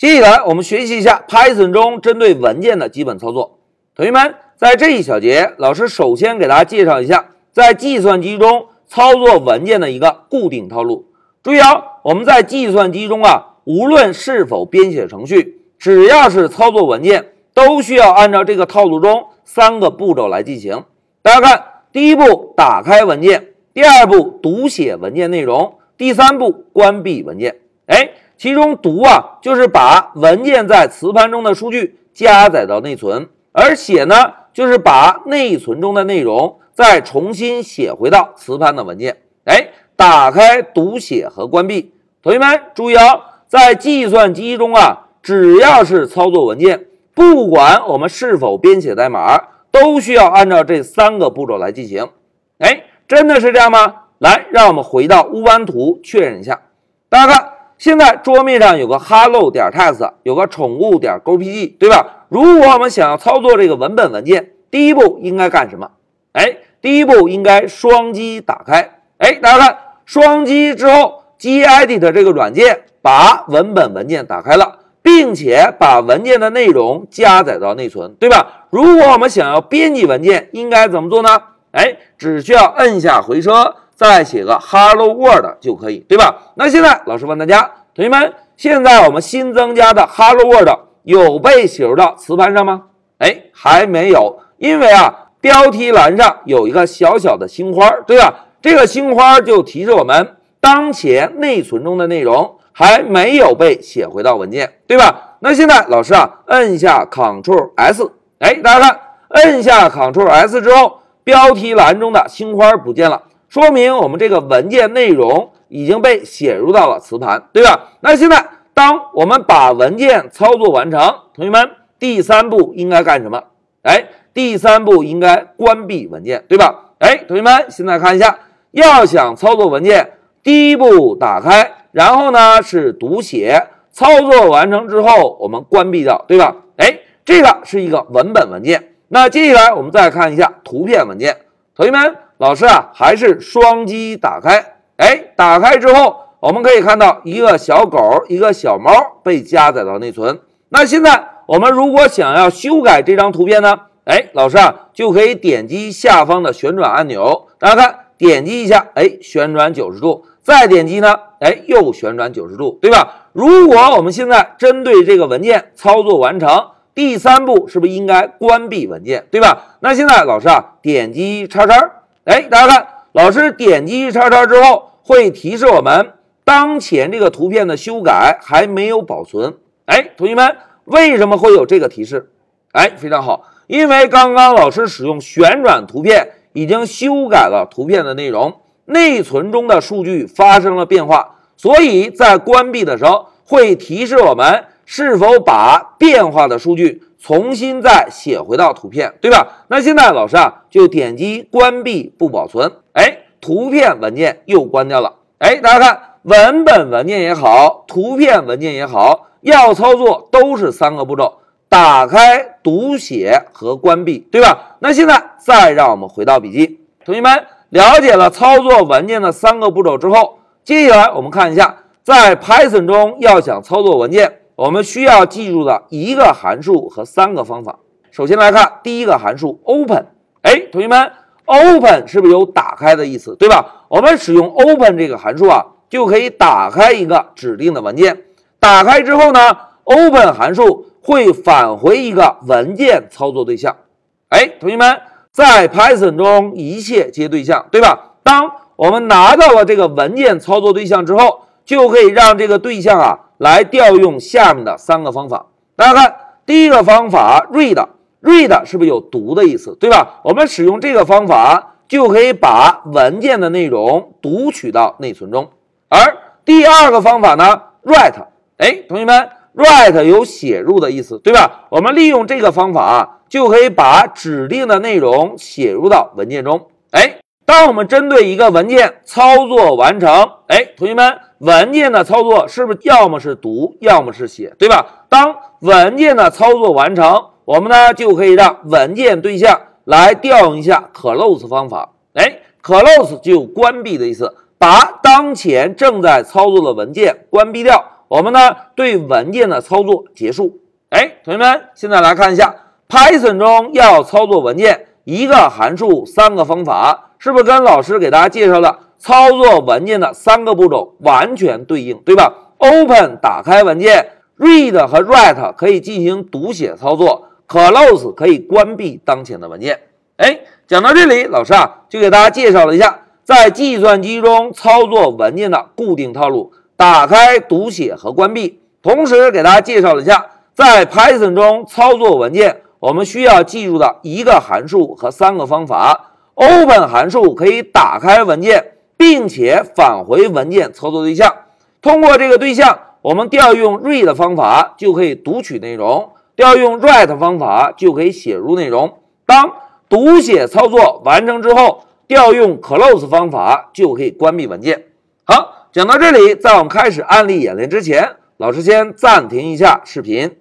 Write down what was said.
接下来我们学习一下 Python 中针对文件的基本操作。同学们，在这一小节，老师首先给大家介绍一下在计算机中操作文件的一个固定套路。注意啊，我们在计算机中啊，无论是否编写程序，只要是操作文件，都需要按照这个套路中三个步骤来进行。大家看，第一步打开文件，第二步读写文件内容，第三步关闭文件。哎。其中读啊，就是把文件在磁盘中的数据加载到内存；而写呢，就是把内存中的内容再重新写回到磁盘的文件。哎，打开、读写和关闭。同学们注意哦，在计算机中啊，只要是操作文件，不管我们是否编写代码，都需要按照这三个步骤来进行。哎，真的是这样吗？来，让我们回到乌班图确认一下。大家看。现在桌面上有个 hello 点 text，有个宠物点 gpg，对吧？如果我们想要操作这个文本文件，第一步应该干什么？哎，第一步应该双击打开。哎，大家看，双击之后，gedit 这个软件把文本文件打开了，并且把文件的内容加载到内存，对吧？如果我们想要编辑文件，应该怎么做呢？哎，只需要摁下回车。再写个 Hello World 就可以，对吧？那现在老师问大家，同学们，现在我们新增加的 Hello World 有被写入到磁盘上吗？哎，还没有，因为啊，标题栏上有一个小小的星花，对吧？这个星花就提示我们，当前内存中的内容还没有被写回到文件，对吧？那现在老师啊，摁下 Ctrl S，哎，大家看，摁下 Ctrl S 之后，标题栏中的星花不见了。说明我们这个文件内容已经被写入到了磁盘，对吧？那现在，当我们把文件操作完成，同学们，第三步应该干什么？哎，第三步应该关闭文件，对吧？哎，同学们，现在看一下，要想操作文件，第一步打开，然后呢是读写，操作完成之后我们关闭掉，对吧？哎，这个是一个文本文件。那接下来我们再看一下图片文件，同学们。老师啊，还是双击打开。哎，打开之后，我们可以看到一个小狗，一个小猫被加载到内存。那现在我们如果想要修改这张图片呢？哎，老师啊，就可以点击下方的旋转按钮。大家看，点击一下，哎，旋转九十度，再点击呢，哎，又旋转九十度，对吧？如果我们现在针对这个文件操作完成，第三步是不是应该关闭文件，对吧？那现在老师啊，点击叉叉。哎，大家看，老师点击叉叉之后，会提示我们当前这个图片的修改还没有保存。哎，同学们，为什么会有这个提示？哎，非常好，因为刚刚老师使用旋转图片，已经修改了图片的内容，内存中的数据发生了变化，所以在关闭的时候会提示我们是否把变化的数据。重新再写回到图片，对吧？那现在老师啊，就点击关闭不保存，哎，图片文件又关掉了。哎，大家看，文本文件也好，图片文件也好，要操作都是三个步骤：打开、读写和关闭，对吧？那现在再让我们回到笔记，同学们了解了操作文件的三个步骤之后，接下来我们看一下，在 Python 中要想操作文件。我们需要记住的一个函数和三个方法。首先来看第一个函数 open，哎，同学们，open 是不是有打开的意思，对吧？我们使用 open 这个函数啊，就可以打开一个指定的文件。打开之后呢，open 函数会返回一个文件操作对象。哎，同学们，在 Python 中一切皆对象，对吧？当我们拿到了这个文件操作对象之后，就可以让这个对象啊。来调用下面的三个方法，大家看，第一个方法 read，read 是不是有读的意思，对吧？我们使用这个方法就可以把文件的内容读取到内存中。而第二个方法呢，write，哎，同学们，write 有写入的意思，对吧？我们利用这个方法就可以把指定的内容写入到文件中。当我们针对一个文件操作完成，哎，同学们。文件的操作是不是要么是读，要么是写，对吧？当文件的操作完成，我们呢就可以让文件对象来调用一下 close 方法。哎，close 就关闭的意思，把当前正在操作的文件关闭掉，我们呢对文件的操作结束。哎，同学们，现在来看一下 Python 中要操作文件，一个函数三个方法，是不是跟老师给大家介绍的操作文件的三个步骤完全对应，对吧？Open 打开文件，Read 和 Write 可以进行读写操作，Close 可以关闭当前的文件。哎，讲到这里，老师啊就给大家介绍了一下在计算机中操作文件的固定套路：打开、读写和关闭。同时给大家介绍了一下在 Python 中操作文件我们需要记住的一个函数和三个方法。Open 函数可以打开文件，并且返回文件操作对象。通过这个对象，我们调用 Read 方法就可以读取内容，调用 Write 方法就可以写入内容。当读写操作完成之后，调用 close 方法就可以关闭文件。好，讲到这里，在我们开始案例演练之前，老师先暂停一下视频。